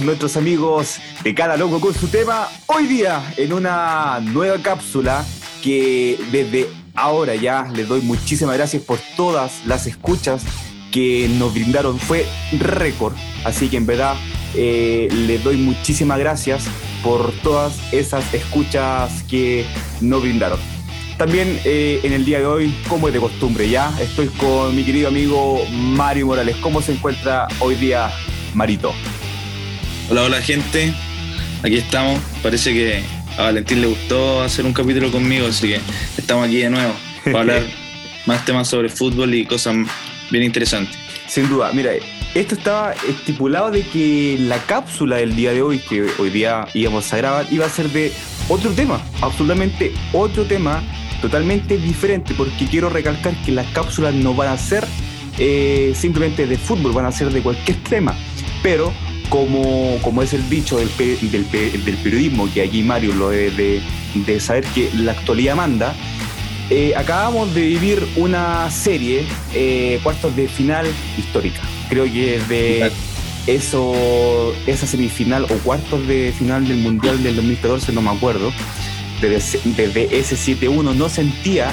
nuestros amigos de Cada Loco con su tema. Hoy día en una nueva cápsula que desde ahora ya les doy muchísimas gracias por todas las escuchas que nos brindaron. Fue récord. Así que en verdad eh, les doy muchísimas gracias por todas esas escuchas que nos brindaron. También eh, en el día de hoy, como es de costumbre ya, estoy con mi querido amigo Mario Morales. ¿Cómo se encuentra hoy día Marito? Hola, hola gente. Aquí estamos. Parece que a Valentín le gustó hacer un capítulo conmigo, así que estamos aquí de nuevo para hablar más temas sobre fútbol y cosas bien interesantes. Sin duda, mira, esto estaba estipulado de que la cápsula del día de hoy, que hoy día íbamos a grabar, iba a ser de otro tema, absolutamente otro tema, totalmente diferente, porque quiero recalcar que las cápsulas no van a ser eh, simplemente de fútbol, van a ser de cualquier tema, pero como, como es el dicho del, del, del periodismo, que aquí Mario lo debe de, saber que la actualidad manda, eh, acabamos de vivir una serie, eh, cuartos de final histórica. Creo que de eso, esa semifinal o cuartos de final del Mundial del 2014, no me acuerdo, desde, desde ese 7-1 no sentía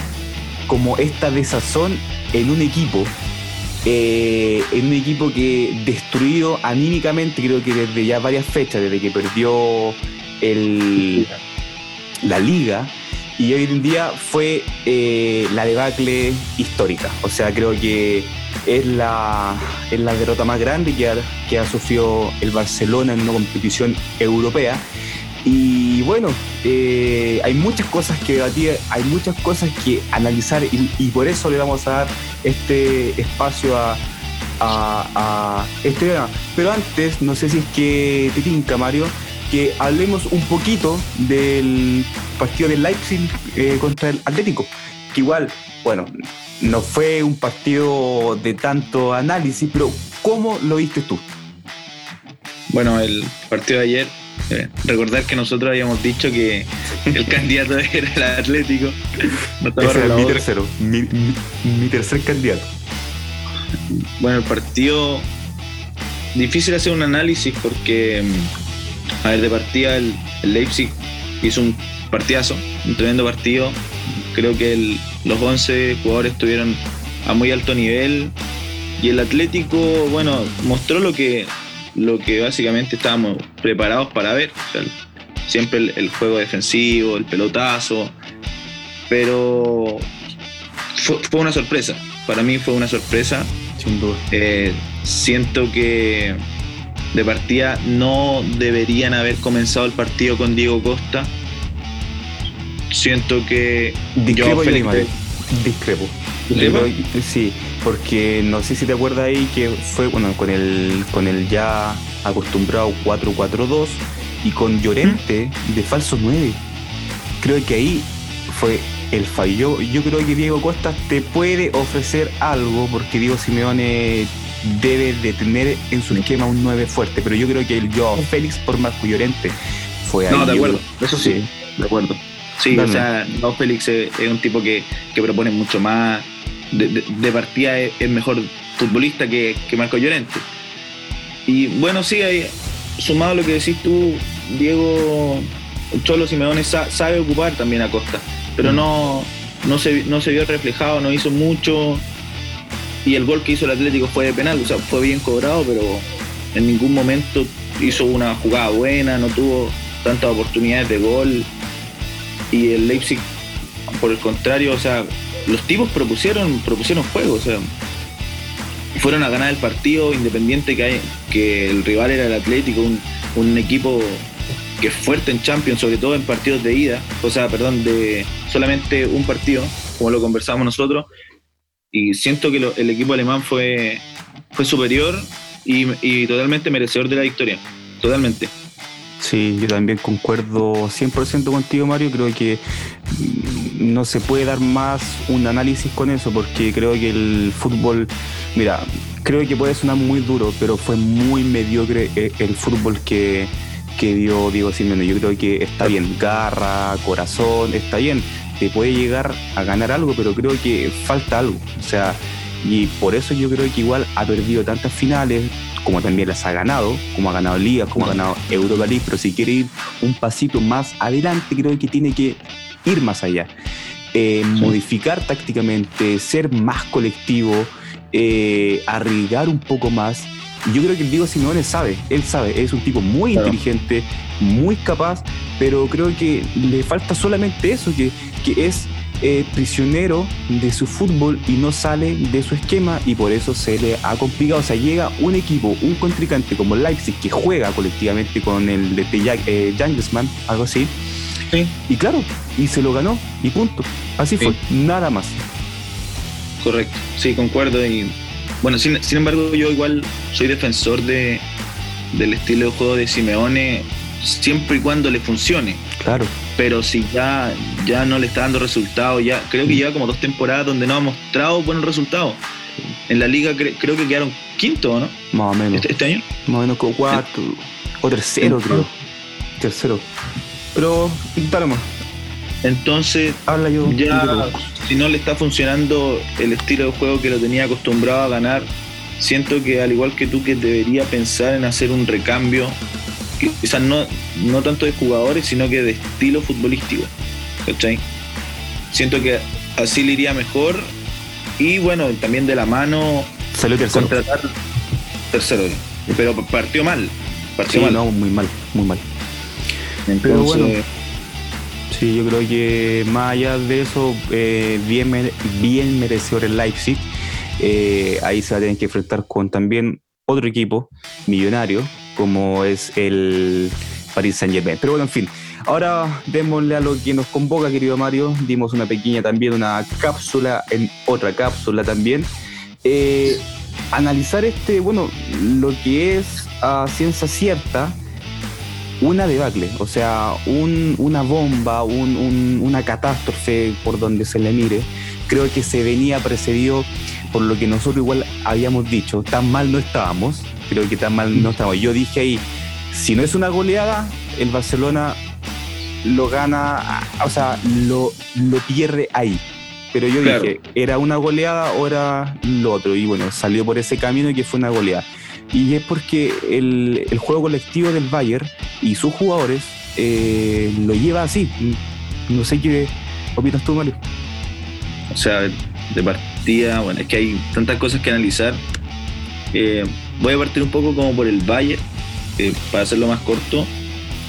como esta desazón en un equipo eh, en un equipo que destruido anímicamente, creo que desde ya varias fechas, desde que perdió el, la liga, y hoy en día fue eh, la debacle histórica. O sea, creo que es la, es la derrota más grande que ha, que ha sufrido el Barcelona en una competición europea. Bueno, eh, hay muchas cosas que debatir, hay muchas cosas que analizar y, por eso le vamos a dar este espacio a, este tema. Pero antes, no sé si es que te tinca, Mario, que hablemos un poquito del partido del Leipzig eh, contra el Atlético, que igual, bueno, no fue un partido de tanto análisis, pero ¿cómo lo viste tú? Bueno, el partido de ayer recordar que nosotros habíamos dicho que el candidato era el Atlético. Ese era mi tercero, mi, tercer candidato. Bueno, el partido. Difícil hacer un análisis porque, a ver, de partida el, Leipzig hizo un partidazo, un tremendo partido. Creo que los 11 jugadores estuvieron a muy alto nivel y el Atlético, bueno, mostró lo que lo que básicamente estábamos preparados para ver. siempre el, juego defensivo, el pelotazo, pero fue, una sorpresa. Para mí fue una sorpresa. Sin duda. Eh, siento que de partida no deberían haber comenzado el partido con Diego Costa. Siento que. Discrepo, Discrepo. sí, porque no sé si te acuerdas ahí que fue bueno, con el, con el ya acostumbrado 4-4-2 y con Llorente de falso 9. Creo que ahí fue el fallo. Yo creo que Diego Costa te puede ofrecer algo porque Diego Simeone debe de tener en su esquema un 9 fuerte, pero yo creo que el Joao Félix por Marco Llorente fue ahí. No, de acuerdo, eso sí, de acuerdo. Sí, o sea, Joao Félix es, un tipo que, que propone mucho más, de, partida es, mejor futbolista que, Marco Llorente. Y bueno, sí, hay, sumado a lo que decís tú, Diego Cholo Simeone sabe ocupar también a Costa, pero mm. no, no, se, no se vio reflejado, no hizo mucho. Y el gol que hizo el Atlético fue de penal, o sea, fue bien cobrado, pero en ningún momento hizo una jugada buena, no tuvo tantas oportunidades de gol. Y el Leipzig, por el contrario, o sea, los tipos propusieron, propusieron o sea, fueron a ganar el partido independiente que, hay, que el rival era el Atlético, un, equipo que es fuerte en Champions, sobre todo en partidos de ida, o sea, perdón, de solamente un partido, como lo conversamos nosotros, y siento que el equipo alemán fue, fue superior y, y totalmente merecedor de la victoria, totalmente. Sí, yo también concuerdo 100% contigo, Mario. Creo que no se puede dar más un análisis con eso porque creo que el fútbol, mira, creo que puede sonar muy duro, pero fue muy mediocre eh, el fútbol que, dio Diego Simeone. Yo creo que está bien, garra, corazón, está bien, te puede llegar a ganar algo, pero creo que falta algo. O sea, Y por eso yo creo que igual ha perdido tantas finales, como también las ha ganado, como ha ganado Liga, como ha ganado Europa League, pero si quiere ir un pasito más adelante, creo que tiene que ir más allá. Eh, modificar tácticamente, ser más colectivo, eh, arriesgar un poco más. Yo creo que el Diego Simeone sabe, él sabe, es un tipo muy inteligente, muy capaz, pero creo que le falta solamente eso, que, que es eh, prisionero de su fútbol y no sale de su esquema y por eso se le ha complicado. O sea, llega un equipo, un contrincante como Leipzig que juega colectivamente con el de eh, algo así. Y claro, y se lo ganó y punto. Así fue, nada más. Correcto, sí, concuerdo. Y bueno, sin, embargo, yo igual soy defensor de, del estilo de juego de Simeone siempre y cuando le funcione. Claro. Pero si ya, ya no le está dando resultados, ya creo que lleva como dos temporadas donde no ha mostrado buenos resultados. En la liga creo que quedaron quinto, ¿no? Más o menos. Este, este año. Más o menos como cuarto. O tercero, creo. Tercero. Pero más. Entonces, Habla yo, ya si no le está funcionando el estilo de juego que lo tenía acostumbrado a ganar, siento que al igual que tú que debería pensar en hacer un recambio quizás no, no tanto de jugadores, sino que de estilo futbolístico. ¿Cachai? Siento que así le iría mejor. Y bueno, también de la mano. Salió tercero. Contratar tercero. Pero partió mal. Partió mal. No, muy mal, muy mal. Pero bueno. Sí, yo creo que más allá de eso, eh, bien, bien merecedor el Leipzig. Eh, ahí se va a tener que enfrentar con también otro equipo millonario, como es el Paris Saint Germain. Pero bueno, en fin, ahora démosle a lo que nos convoca, querido Mario. Dimos una pequeña también, una cápsula en otra cápsula también. Eh, analizar este, bueno, lo que es a ciencia cierta una debacle, o sea, una bomba, una catástrofe por donde se le mire. Creo que se venía precedido por lo que nosotros igual habíamos dicho, tan mal no estábamos, creo que tan mal no estamos. Yo dije ahí, si no es una goleada, el Barcelona lo gana, o sea, lo, lo pierde ahí. Pero yo dije, ¿era una goleada o era lo otro? Y bueno, salió por ese camino y que fue una goleada. Y es porque el, juego colectivo del Bayern y sus jugadores eh, lo lleva así. No sé qué opinas tú, Mario. O sea, de partida, bueno, es que hay tantas cosas que analizar. Eh, Voy a partir un poco como por el Bayern, para hacerlo más corto.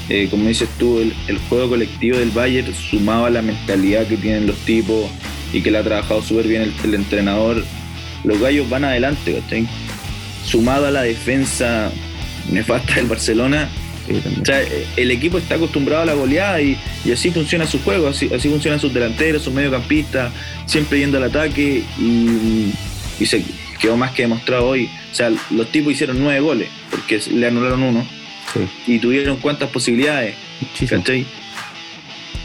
Eh, como dices tú, el, juego colectivo del Bayern, sumado a la mentalidad que tienen los tipos y que le ha trabajado súper bien el, entrenador, los gallos van adelante, ¿cachai? Sumado a la defensa nefasta del Barcelona, el equipo está acostumbrado a la goleada y, así funciona su juego, así, así funcionan sus delanteros, sus mediocampistas, siempre yendo al ataque y, y se, quedó más que demostrado hoy. O sea, los tipos hicieron nueve goles, porque le anularon uno. Y tuvieron cuántas posibilidades.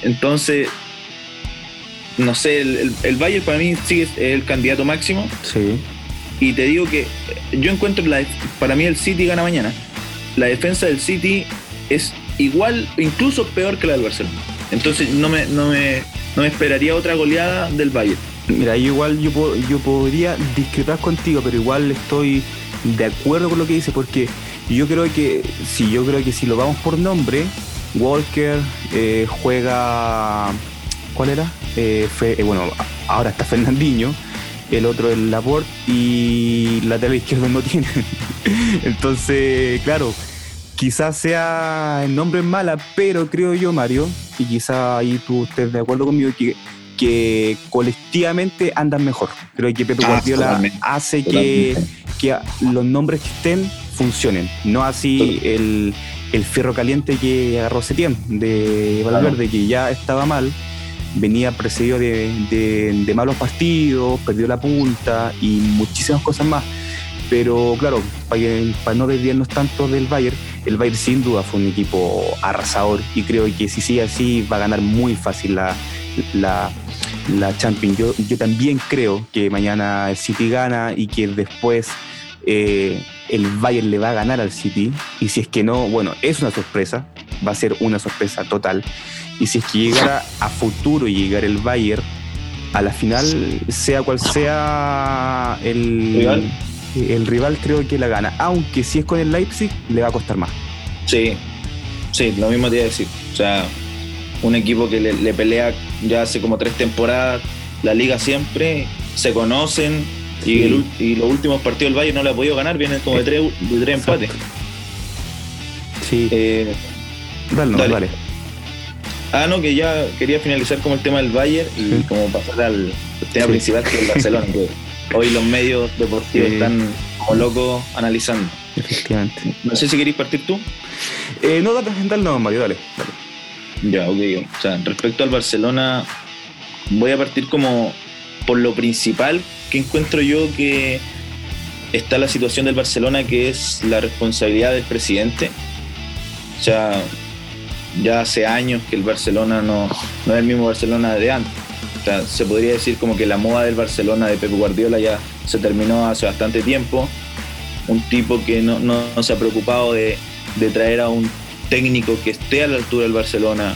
Entonces, no sé, el, el, Bayern para mí sigue el candidato máximo. Sí. Y te digo que yo encuentro, la, para mí el City gana mañana. La defensa del City es igual, incluso peor que la del Barcelona. Entonces no me, no me, no me esperaría otra goleada del Bayern. Mira, igual yo, yo podría discrepar contigo, pero igual estoy de acuerdo con lo que dice, porque yo creo que, si yo creo que si lo vamos por nombre, Walker eh, juega, ¿cuál era? Eh, eh, bueno, ahora está Fernandinho, el otro es Laporte y la lateral izquierdo no tiene. Entonces, claro, quizás sea el nombre mala, pero creo yo, Mario, y quizás ahí tú estés de acuerdo conmigo, que que colectivamente andan mejor. Creo que Pepe ah, Guardiola hace que, que, los nombres que estén funcionen, no así el, el, fierro caliente que agarró Setién de Valverde, que ya estaba mal, venía precedido de, de, malos partidos, perdió la punta y muchísimas cosas más. Pero claro, para, para no desviarnos tanto del Bayern, el Bayern sin duda fue un equipo arrasador y creo que si sigue así va a ganar muy fácil la, la, la Champions. Yo, yo también creo que mañana el City gana y que después eh, el Bayern le va a ganar al City. Y si es que no, bueno, es una sorpresa, va a ser una sorpresa total. Y si es que llegara a futuro y llegar el Bayern, a la final, sea cual sea el ¿Rival? el rival creo que la gana. Aunque si es con el Leipzig, le va a costar más. Sí, sí, lo mismo te iba a decir. O sea, un equipo que le, le pelea ya hace como tres temporadas, la liga siempre, se conocen y, el y los últimos partidos del Bayern no le ha podido ganar, vienen como de tres, de tres empates. Sí, Eh, dale, dale. dale. Ah, no, que ya quería finalizar como el tema del Bayern y Sí. como pasar al tema Sí. principal que es el Barcelona. que hoy los medios deportivos Sí. están como locos analizando. Efectivamente. No sé si queréis partir tú. Eh, no, dale, dale, no, Mario, dale. dale. Ya, ok. O sea, respecto al Barcelona, voy a partir como por lo principal que encuentro yo que está la situación del Barcelona, que es la responsabilidad del presidente. O sea, ya hace años que el Barcelona no, no es el mismo Barcelona de antes. Se podría decir como que la moda del Barcelona de Pep Guardiola ya se terminó hace bastante tiempo. Un tipo que no, no- se ha preocupado de, de traer a un técnico que esté a la altura del Barcelona.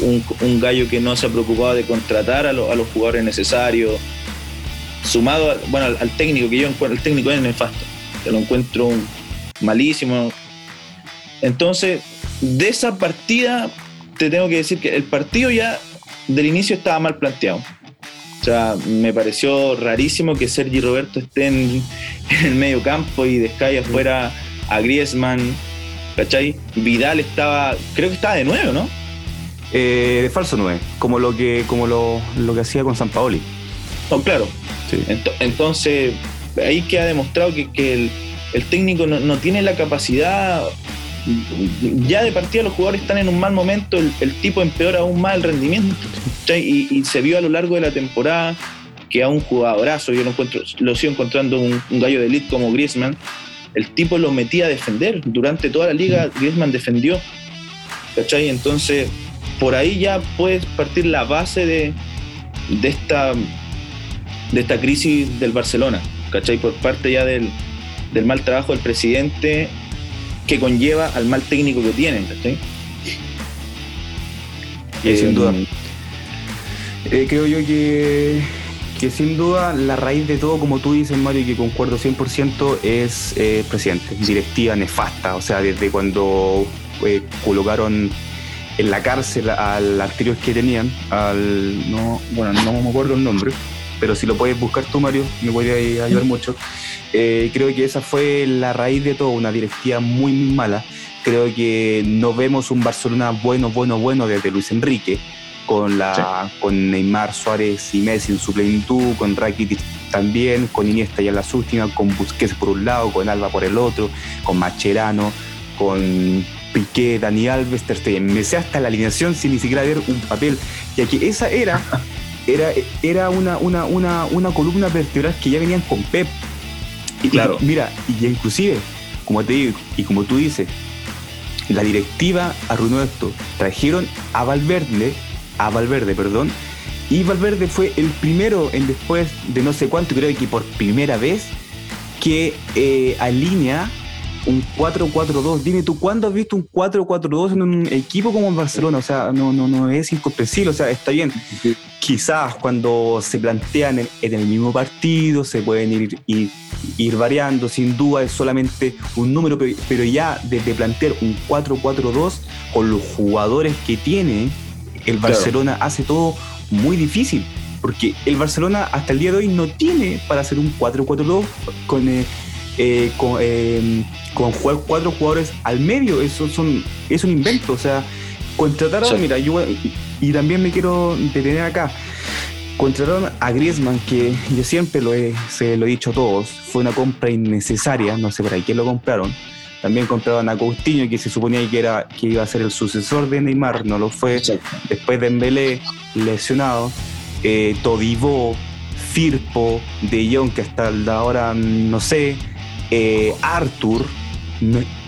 Un, un gallo que no se ha preocupado de contratar a, lo- a los jugadores necesarios. Sumado al- bueno, al, técnico, que yo encuentro, el técnico es nefasto. Que lo encuentro malísimo. Entonces, de esa partida, te tengo que decir que el partido ya del inicio estaba mal planteado. O sea, me pareció rarísimo que Sergi Roberto esté en, en el medio campo y descae afuera a Griezmann, ¿cachai? Vidal estaba, creo que estaba de nuevo, ¿no? Eh, de falso 9, como lo que, como lo, lo que hacía con San Paoli. No, claro. Sí. Ento- Entonces, ahí queda demostrado que, que el, el técnico no, no tiene la capacidad. Ya de partida los jugadores están en un mal momento, el, tipo empeora aún más el rendimiento. ¿cachai? Y, y se vio a lo largo de la temporada que a un jugadorazo, yo lo, encuentro, lo sigo encontrando un, gallo de elite como Griezmann, el tipo lo metía a defender. Durante toda la liga Griezmann defendió. Entonces, por ahí ya puedes partir la base de, de esta de esta crisis del Barcelona, ¿cachai? Por parte ya del, del mal trabajo del presidente que conlleva al mal técnico que tienen, ¿cachai? Y sin Eh, duda. Eh, creo yo que, que sin duda la raíz de todo, como tú dices, Mario, y que concuerdo 100%, es eh, presidente. Directiva nefasta. O sea, desde cuando eh, colocaron en la cárcel al anterior que tenían, al. No, bueno, no me acuerdo el nombre, pero si lo puedes buscar tú, Mario, me podría ayudar mucho. Eh, creo que esa fue la raíz de todo, una directiva muy, muy mala. Creo que no vemos un Barcelona bueno, bueno, bueno desde Luis Enrique, con, la, con Neymar, Suárez y Messi en su plenitud, con Rakitic también, con Iniesta ya en las últimas, con Busquets por un lado, con Alba por el otro, con Macherano, con Piqué, Dani Alves, Ter Stegen. Me sé hasta la alineación sin ni siquiera ver un papel, ya que esa era, era, era una, una, una, una columna vertebral que ya venían con Pep. Y, Claro. y mira, y inclusive, como te digo, y como tú dices, la directiva arruinó esto. Trajeron a Valverde, a Valverde, perdón, y Valverde fue el primero en después de no sé cuánto, creo que por primera vez, que eh, alinea un 4-4-2. Dime tú, ¿cuándo has visto un 4-4-2 en un equipo como el Barcelona? O sea, no, no, no es incomprensible. O sea, está bien. Quizás cuando se plantean en, en el mismo partido se pueden ir, ir, ir variando, sin duda es solamente un número, pero, pero ya desde plantear un 4-4-2 con los jugadores que tiene, el Claro. Barcelona hace todo muy difícil. Porque el Barcelona hasta el día de hoy no tiene para hacer un 4-4-2 con, eh, eh, con, eh, con jugar cuatro jugadores al medio. Eso son, es un invento. O sea, contrataron, Sí. mira, yo y también me quiero detener acá. Contrataron a Griezmann, que yo siempre lo he, se lo he dicho a todos, fue una compra innecesaria, no sé para quién lo compraron. También compraron a Coutinho, que se suponía que, era, que iba a ser el sucesor de Neymar, no lo fue después de Dembélé lesionado, eh, Todibó, Firpo, De Jong, que hasta ahora no sé, eh, Arthur.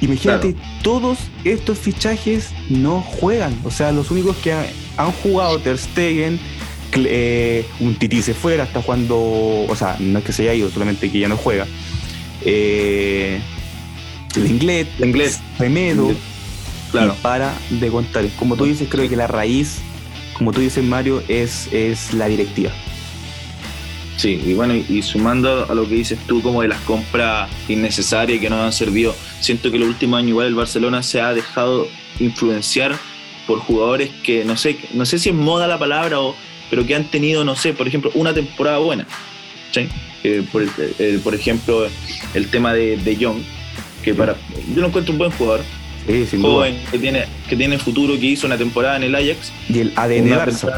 Imagínate, todos estos fichajes no juegan. O sea, los únicos que ha- han jugado Ter Stegen, eh, un Titi se fuera, está jugando, o sea, no es que se haya ido, solamente que ya no juega. Eh, Lenglet, Lenglet. Remedo, Claro. y para de contar. Como tú dices, creo que la raíz, como tú dices, Mario, es, es la directiva. Sí, y bueno, y sumando a lo que dices tú como de las compras innecesarias que no han servido, siento que los últimos años igual el Barcelona se ha dejado influenciar por jugadores que no sé, no sé si es moda la palabra o pero que han tenido, no sé, por ejemplo, una temporada buena. ¿sí? por, por, ejemplo, el tema de, de Young, que para yo lo encuentro un buen jugador, joven, que tiene, que tiene futuro, que hizo una temporada en el Ajax. Y el ADN Barça.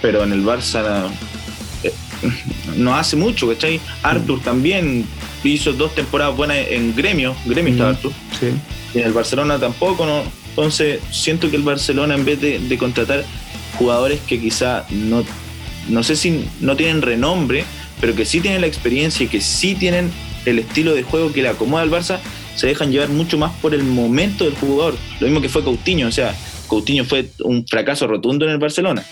Pero en el Barça no hace mucho, ¿cachai? Arthur también hizo dos temporadas buenas en Gremio, Gremio está Arthur. Sí. Y en el Barcelona tampoco, ¿no? Entonces, siento que el Barcelona, en vez de, contratar jugadores que quizá no, no sé si no tienen renombre, pero que sí tienen la experiencia y que sí tienen el estilo de juego que le acomoda al Barça, se dejan llevar mucho más por el momento del jugador. Lo mismo que fue Coutinho, o sea, Coutinho fue un fracaso rotundo en el Barcelona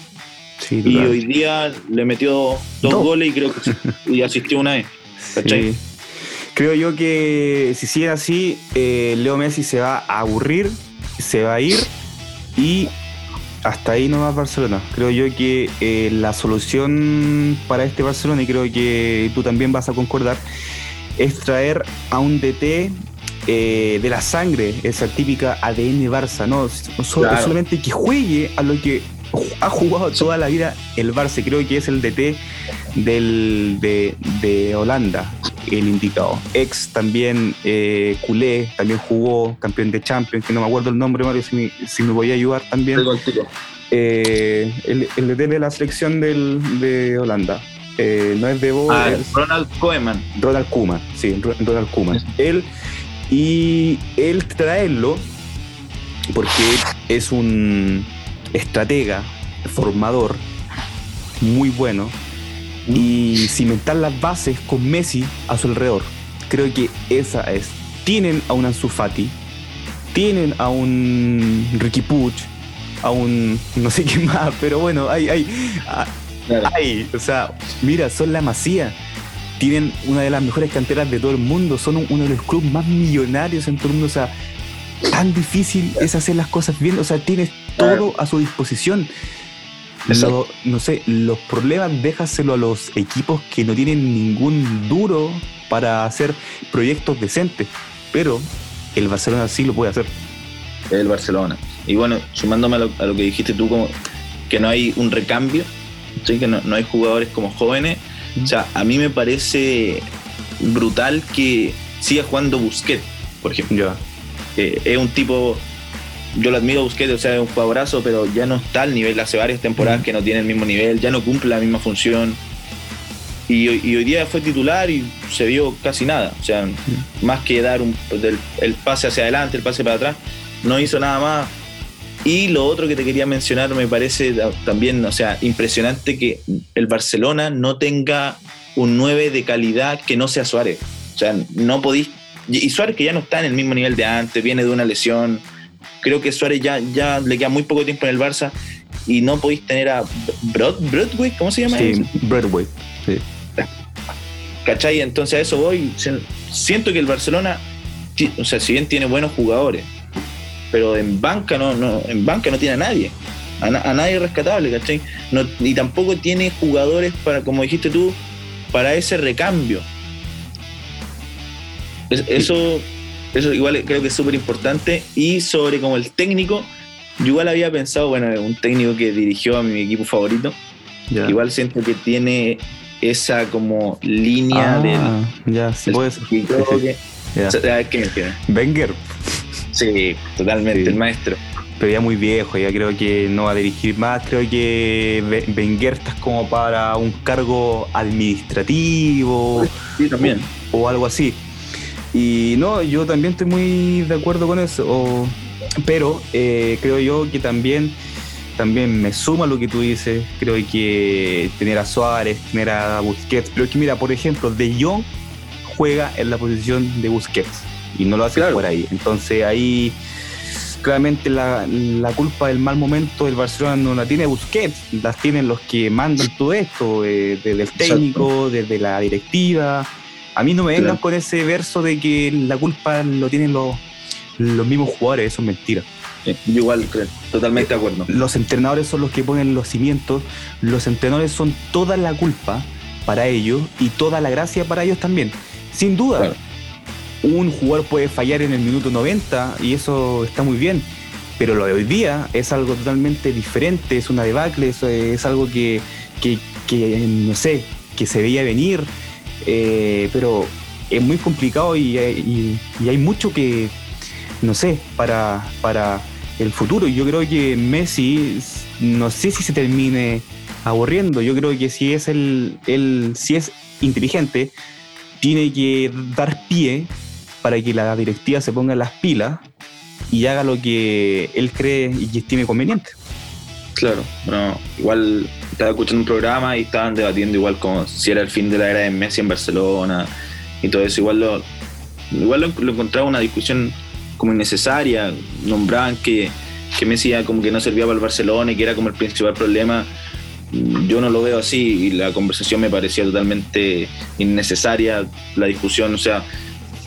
y hoy día le metió dos goles y creo que y asistió una vez. Creo yo que si sigue así, eh, Leo Messi se va a aburrir, se va a ir y hasta ahí no va Barcelona. Creo yo que eh, la solución para este Barcelona, y creo que tú también vas a concordar, es traer a un DT eh, de la sangre, esa típica ADN Barça, no solamente que juegue a lo que ha jugado toda la vida el Barça, creo que es el DT del, de, Holanda, el indicado. Ex también, eh, culé, también jugó campeón de Champions, que no me acuerdo el nombre, Mario, si me, si me voy a ayudar también. Eh, el, el, de la selección del, de Holanda. Eh, no es de vos. Ah, Ronald Koeman. Ronald Koeman, sí, Ronald Koeman. Él, y él traerlo, porque es un estratega, formador, muy bueno, y cimentar las bases con Messi a su alrededor. Creo que esa es. Tienen a un Ansu Fati, tienen a un Ricky Puch, a un no sé qué más, pero bueno, hay, hay, hay, o sea, mira, son la masía. Tienen una de las mejores canteras de todo el mundo, son uno de los clubes más millonarios en todo el mundo, o sea, tan difícil es hacer las cosas bien, o sea, tienes todo a su disposición. No sé, los problemas déjaselo a los equipos que no tienen ningún duro para hacer proyectos decentes, pero el Barcelona sí lo puede hacer. El Barcelona. Y bueno, sumándome a lo, que dijiste tú, como que no hay un recambio, ¿sí? que no, hay jugadores como jóvenes. O sea, a mí me parece brutal que siga jugando Busquets, por ejemplo. es un tipo yo lo admiro a Busquets, o sea, es un jugadorazo, pero ya no está al nivel, hace varias temporadas que no tiene el mismo nivel, ya no cumple la misma función. Y, hoy día fue titular y se vio casi nada. O sea, más que dar un, el pase hacia adelante, el pase para atrás, no hizo nada más. Y lo otro que te quería mencionar, me parece también, o sea, impresionante que el Barcelona no tenga un 9 de calidad que no sea Suárez. O sea, no podís. Y Suárez que ya no está en el mismo nivel de antes, viene de una lesión creo que Suárez ya, ya le queda muy poco tiempo en el Barça y no podéis tener a Broadway, ¿cómo se llama? Sí, Broadway, sí. ¿Cachai? Entonces a eso voy. Siento que el Barcelona, o sea, si bien tiene buenos jugadores, pero en banca no, no, en banca no tiene a nadie. A, nadie rescatable, ¿cachai? No, y tampoco tiene jugadores para, como dijiste tú, para ese recambio. eso eso igual creo que es súper importante. Y sobre como el técnico, yo igual había pensado, bueno, un técnico que dirigió a mi equipo favorito. Igual siento que tiene esa como línea ah, del. Ya, sí, puede ser. ¿Qué Wenger. Sí, totalmente, el maestro. Pero ya muy viejo, ya creo que no va a dirigir más. Creo que Wenger está como para un cargo administrativo. Sí, también. o algo así. Y no, yo también estoy muy de acuerdo con eso, pero eh, creo yo que también, también me suma lo que tú dices, creo que tener a Suárez, tener a Busquets, pero que mira, por ejemplo, De Jong juega en la posición de Busquets y no lo hace por ahí, entonces ahí claramente la, culpa del mal momento del Barcelona no la tiene Busquets, las tienen los que mandan todo esto, eh, desde el técnico, desde la directiva a mí no me vengan con ese verso de que la culpa lo tienen los, los mismos jugadores, eso es mentira. igual totalmente de acuerdo. Los entrenadores son los que ponen los cimientos, los entrenadores son toda la culpa para ellos y toda la gracia para ellos también. Sin duda, un jugador puede fallar en el minuto 90 y eso está muy bien, pero lo de hoy día es algo totalmente diferente, es una debacle, es, algo que, no sé, que se veía venir, eh, pero es muy complicado y, hay mucho que, no sé, para, para el futuro. Yo creo que Messi, no sé si se termine aburriendo. Yo creo que si es el, el si es inteligente, tiene que dar pie para que la directiva se ponga las pilas y haga lo que él cree y que estime conveniente. Claro, bueno, igual estaba escuchando un programa y estaban debatiendo igual como si era el fin de la era de Messi en Barcelona y todo eso. Igual lo, igual lo, encontraba una discusión como innecesaria. Nombraban que, que Messi ya como que no servía para el Barcelona y que era como el principal problema. Yo no lo veo así y la conversación me parecía totalmente innecesaria, la discusión. O sea,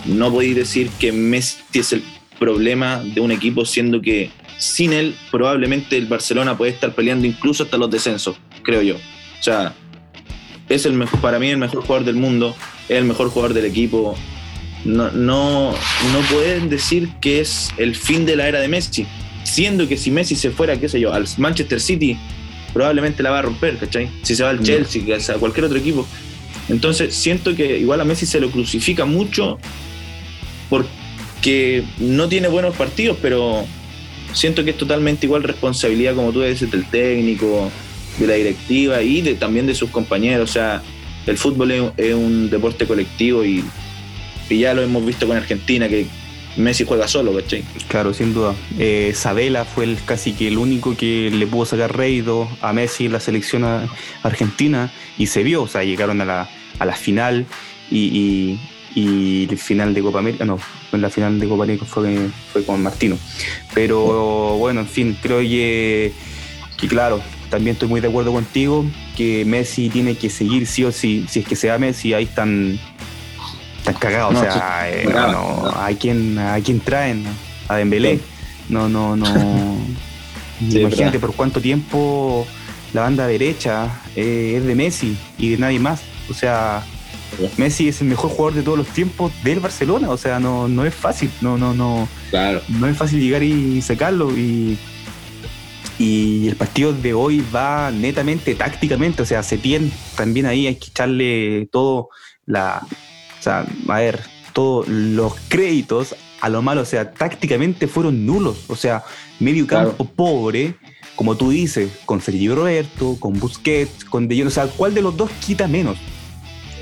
no podéis decir que Messi es el problema de un equipo, siendo que sin él probablemente el Barcelona puede estar peleando incluso hasta los descensos, creo yo. O sea, es el mejor, para mí el mejor jugador del mundo, es el mejor jugador del equipo. No, no, no pueden decir que es el fin de la era de Messi, siendo que si Messi se fuera, qué sé yo, al Manchester City, probablemente la va a romper, ¿cachai? Si se va al mm. Chelsea, a cualquier otro equipo. Entonces siento que igual a Messi se lo crucifica mucho porque no tiene buenos partidos, pero siento que es totalmente igual responsabilidad, como tú dices, del técnico, de la directiva y de, también de sus compañeros. O sea, el fútbol es, un deporte colectivo y, ya lo hemos visto con Argentina, que Messi juega solo, ¿cachai? Claro, sin duda. Eh, Sabela fue el, casi que el único que le pudo sacar rédito a Messi en la selección argentina y se vio, o sea, llegaron a la, a la final y, y el final de Copa América, no, en la final de Copa América fue, fue con Martino. Pero bueno, en fin, creo que, que claro, también estoy muy de acuerdo contigo que Messi tiene que seguir sí o sí, si es que sea Messi, ahí están, están cagados, o sea, eh, hay quien, hay quien traen a Dembélé, no, no, no, imagínate por cuánto tiempo la banda derecha eh, es de Messi y de nadie más, o sea, Messi es el mejor jugador de todos los tiempos del Barcelona, o sea, no, no es fácil, no, no, no, claro. no es fácil llegar y sacarlo y, y el partido de hoy va netamente tácticamente, o sea, Setién también ahí hay que echarle todo la, o sea, a ver, todos los créditos a lo malo, o sea, tácticamente fueron nulos, o sea, medio campo pobre, como tú dices, con Sergio Roberto, con Busquets, con De Jong, o sea, ¿cuál de los dos quita menos?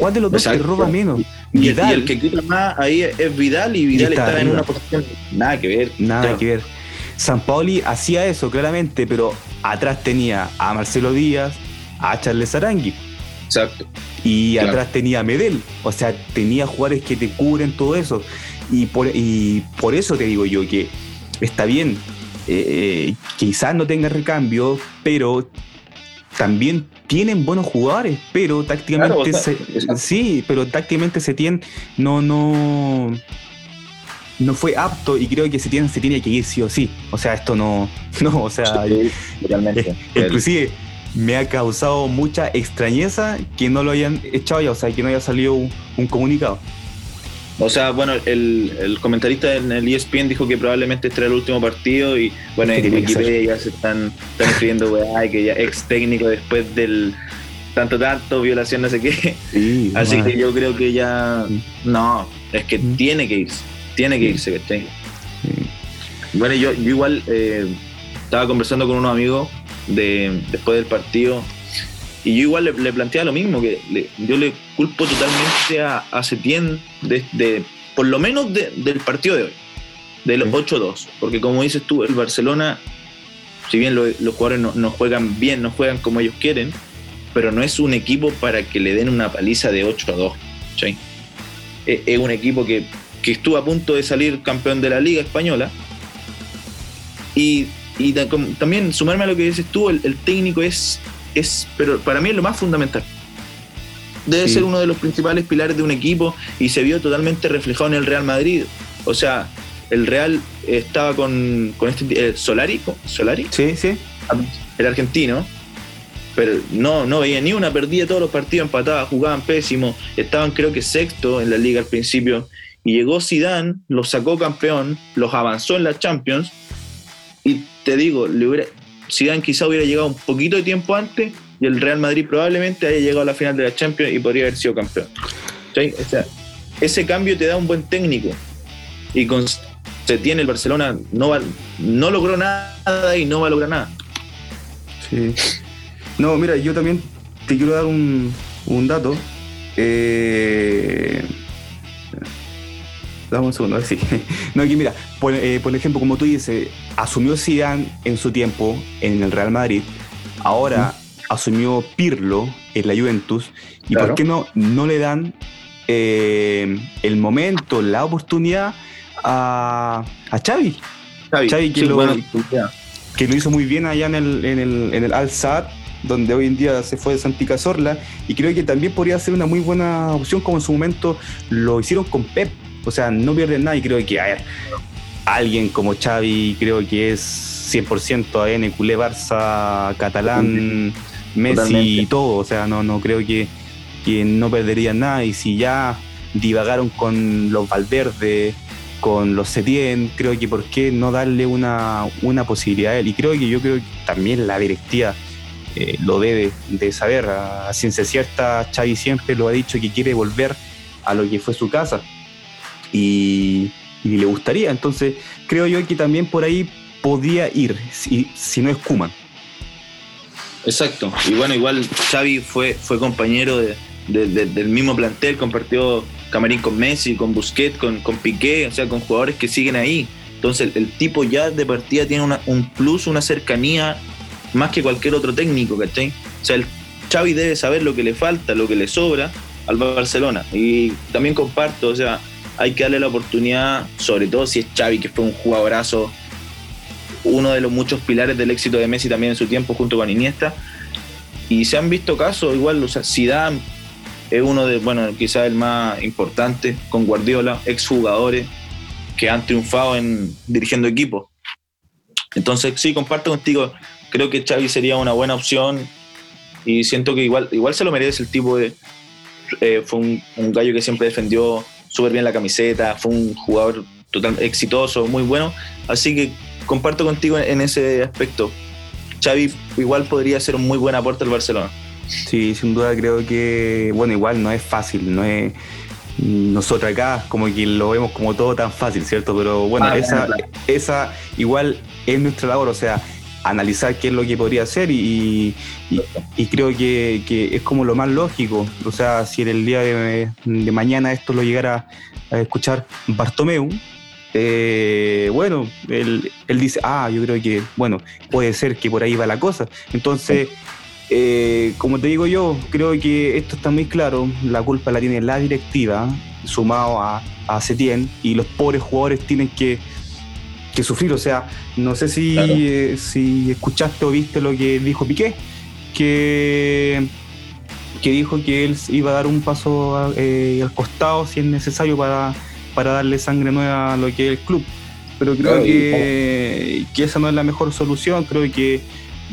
¿Cuál de los dos te roba menos? Y, el que quita más ahí es Vidal y Vidal está, en una posición nada que ver. Nada que ver. San Paoli hacía eso claramente, pero atrás tenía a Marcelo Díaz, a Charles Arangui. Exacto. Y atrás tenía a Medel. O sea, tenía jugadores que te cubren todo eso. Y por, y por eso te digo yo que está bien. Eh, eh, quizás no tenga recambio, pero también tienen buenos jugadores, pero tácticamente sí, pero tácticamente Setien no no no fue apto y creo que se tiene que ir sí o sí. O sea, esto no no, o sea, realmente. inclusive me ha causado mucha extrañeza que no lo hayan echado ya, o sea, que no haya salido un comunicado. O sea, bueno, el, comentarista en el ESPN dijo que probablemente este era el último partido y bueno, en Wikipedia ya se están, están escribiendo, weá, que ya ex técnico después del tanto, tanto, violación, no sé qué. Así que yo creo que ya, no, es que mm. tiene que irse, tiene que irse, ¿cachai? Bueno, yo, yo igual eh, estaba conversando con unos amigos de, después del partido y yo igual le, planteaba lo mismo, que yo le culpo totalmente a, a Setién de, por lo menos del partido de hoy, del 8-2. Porque como dices tú, el Barcelona, si bien los jugadores no, juegan bien, no juegan como ellos quieren, pero no es un equipo para que le den una paliza de 8 2. Es, un equipo que, estuvo a punto de salir campeón de la Liga Española. Y, también sumarme a lo que dices tú, el técnico es es, pero para mí es lo más fundamental. Debe ser uno de los principales pilares de un equipo y se vio totalmente reflejado en el Real Madrid. O sea, el Real estaba con, con este eh, Solari, Solari, sí, sí, el argentino, pero no, no veía ni una, perdía todos los partidos, empataban, jugaban pésimo, estaban creo que sexto en la liga al principio, y llegó Zidane, los sacó campeón, los avanzó en la Champions, y te digo, le hubiera, Zidane quizá hubiera llegado un poquito de tiempo antes, y el Real Madrid probablemente haya llegado a la final de la Champions y podría haber sido campeón. O sea, ese cambio te da un buen técnico. Y con se tiene el Barcelona no, va, no logró nada y no va a lograr nada. Sí. No, mira, yo también te quiero dar un, dato. Eh, dame un segundo, a ver si. No, aquí mira, eh, por, ejemplo, como tú dices, asumió Zidane en su tiempo en el Real Madrid, ahora asumió Pirlo en la Juventus, y ¿por qué no, no le dan eh, el momento, la oportunidad a, a Xavi? Xavi, que, lo, que, lo, hizo muy bien allá en el, en el, en el Al donde hoy en día se fue de Santi Cazorla, y creo que también podría ser una muy buena opción como en su momento lo hicieron con Pep. O sea, no pierden nada y creo que, a ver, alguien como Xavi creo que es 100% AN, culé, Barça, catalán, Messi y todo. O sea, no, no creo que, que no perderían nada y si ya divagaron con los Valverde, con los Setien, creo que por qué no darle una, una posibilidad a él. Y creo que yo creo que también la directiva eh, lo debe de saber. A ciencia cierta, Xavi siempre lo ha dicho que quiere volver a lo que fue su casa y, le gustaría. Entonces, creo yo que también por ahí podía ir, si, si no es Kuman. Exacto. Y bueno, igual Xavi fue, fue compañero del mismo plantel, compartió camarín con Messi, con Busquets, con, con Piqué, o sea, con jugadores que siguen ahí. Entonces, el, tipo ya de partida tiene un plus, una cercanía más que cualquier otro técnico, ¿cachai? O sea, el Xavi debe saber lo que le falta, lo que le sobra al Barcelona. Y también comparto, o sea, hay que darle la oportunidad, sobre todo si es Xavi, que fue un jugadorazo, uno de los muchos pilares del éxito de Messi también en su tiempo junto con Iniesta. Y se han visto casos, igual, o sea, Zidane es uno de, bueno, quizás el más importante, con Guardiola, exjugadores que han triunfado en dirigiendo equipos. Entonces, sí, comparto contigo, creo que Xavi sería una buena opción y siento que igual, igual se lo merece el tipo de... Eh, fue un, gallo que siempre defendió súper bien la camiseta, fue un jugador total, exitoso, muy bueno, así que comparto contigo en, ese aspecto. Xavi igual podría ser un muy buen aporte al Barcelona. Sí, sin duda creo que, bueno, igual no es fácil, no es nosotros acá como que lo vemos como todo tan fácil, ¿cierto? Pero bueno, ah, esa, esa igual es nuestra labor, o sea, analizar qué es lo que podría hacer y, creo que, es como lo más lógico. O sea, si en el día de, mañana esto lo llegara a escuchar Bartomeu, eh, bueno, él, dice, ah, yo creo que, bueno, puede ser que por ahí va la cosa. Entonces, eh, como te digo yo, creo que esto está muy claro, la culpa la tiene la directiva, sumado a, a Setien, y los pobres jugadores tienen que que sufrir. O sea, no sé si, eh, si escuchaste o viste lo que dijo Piqué, que, que dijo que él iba a dar un paso eh, al costado si es necesario para, para darle sangre nueva a lo que es el club. Pero creo que, que, esa no es la mejor solución. Creo que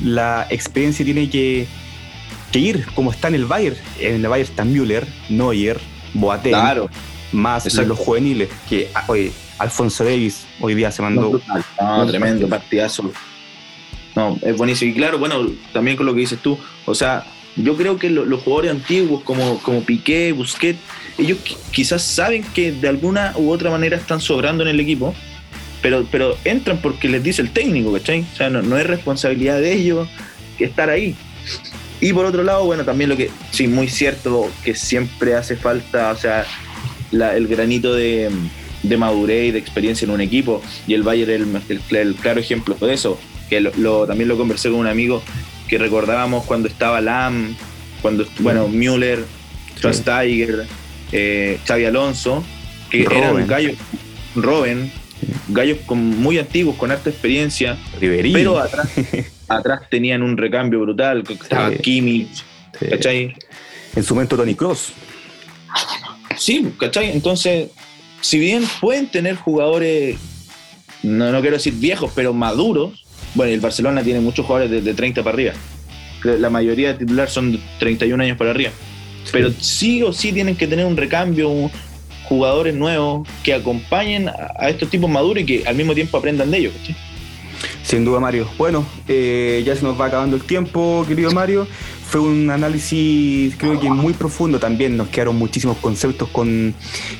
la experiencia tiene que, que ir como está en el Bayern. En el Bayern está Müller, Neuer, Boateng, más los juveniles. Que, ah, oye, Alfonso Davis hoy día se mandó. No, tremendo partidazo. No, es buenísimo. Y claro, bueno, también con lo que dices tú, o sea, yo creo que los jugadores antiguos como, como Piqué, Busquets, ellos quizás saben que de alguna u otra manera están sobrando en el equipo, pero, pero entran porque les dice el técnico, ¿cachai? O sea, no, es responsabilidad de ellos que estar ahí. Y por otro lado, bueno, también lo que, sí, muy cierto, que siempre hace falta, o sea, el granito de, de madurez y de experiencia en un equipo. Y el Bayern es el, claro ejemplo de eso. Que lo, también lo conversé con un amigo que recordábamos cuando estaba Lam, cuando, bueno, Müller, Schweinsteiger, eh, Xavi Alonso, que eran gallos, Robben, gallos con, muy antiguos, con alta experiencia, pero atrás, atrás tenían un recambio brutal, estaba Kimmich, ¿cachai? En su momento Tony Cross. Sí, ¿cachai? Entonces, si bien pueden tener jugadores no, no quiero decir viejos, pero maduros. Bueno, el Barcelona tiene muchos jugadores de, 30 para arriba. La mayoría de titular son de 31 años para arriba. Pero sí o sí tienen que tener un recambio, jugadores nuevos que acompañen a, estos tipos maduros y que al mismo tiempo aprendan de ellos. Sin duda, Mario. Bueno, eh, ya se nos va acabando el tiempo, querido Mario. Fue un análisis, creo que muy profundo también. Nos quedaron muchísimos conceptos con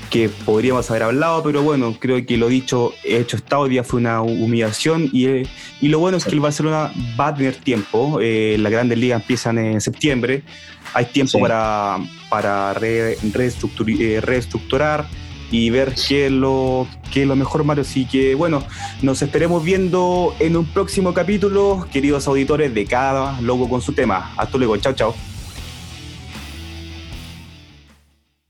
que podríamos haber hablado, pero bueno, creo que lo dicho, hecho está hoy día fue una humillación y, eh, y lo bueno es que el Barcelona va a tener tiempo. Eh, las grandes ligas empiezan en septiembre. Hay tiempo para, para reestructurar y ver qué es lo, qué es lo mejor, Mario. Así que bueno, nos esperemos viendo en un próximo capítulo, queridos auditores de cada logo con su tema. Hasta luego, chao, chao.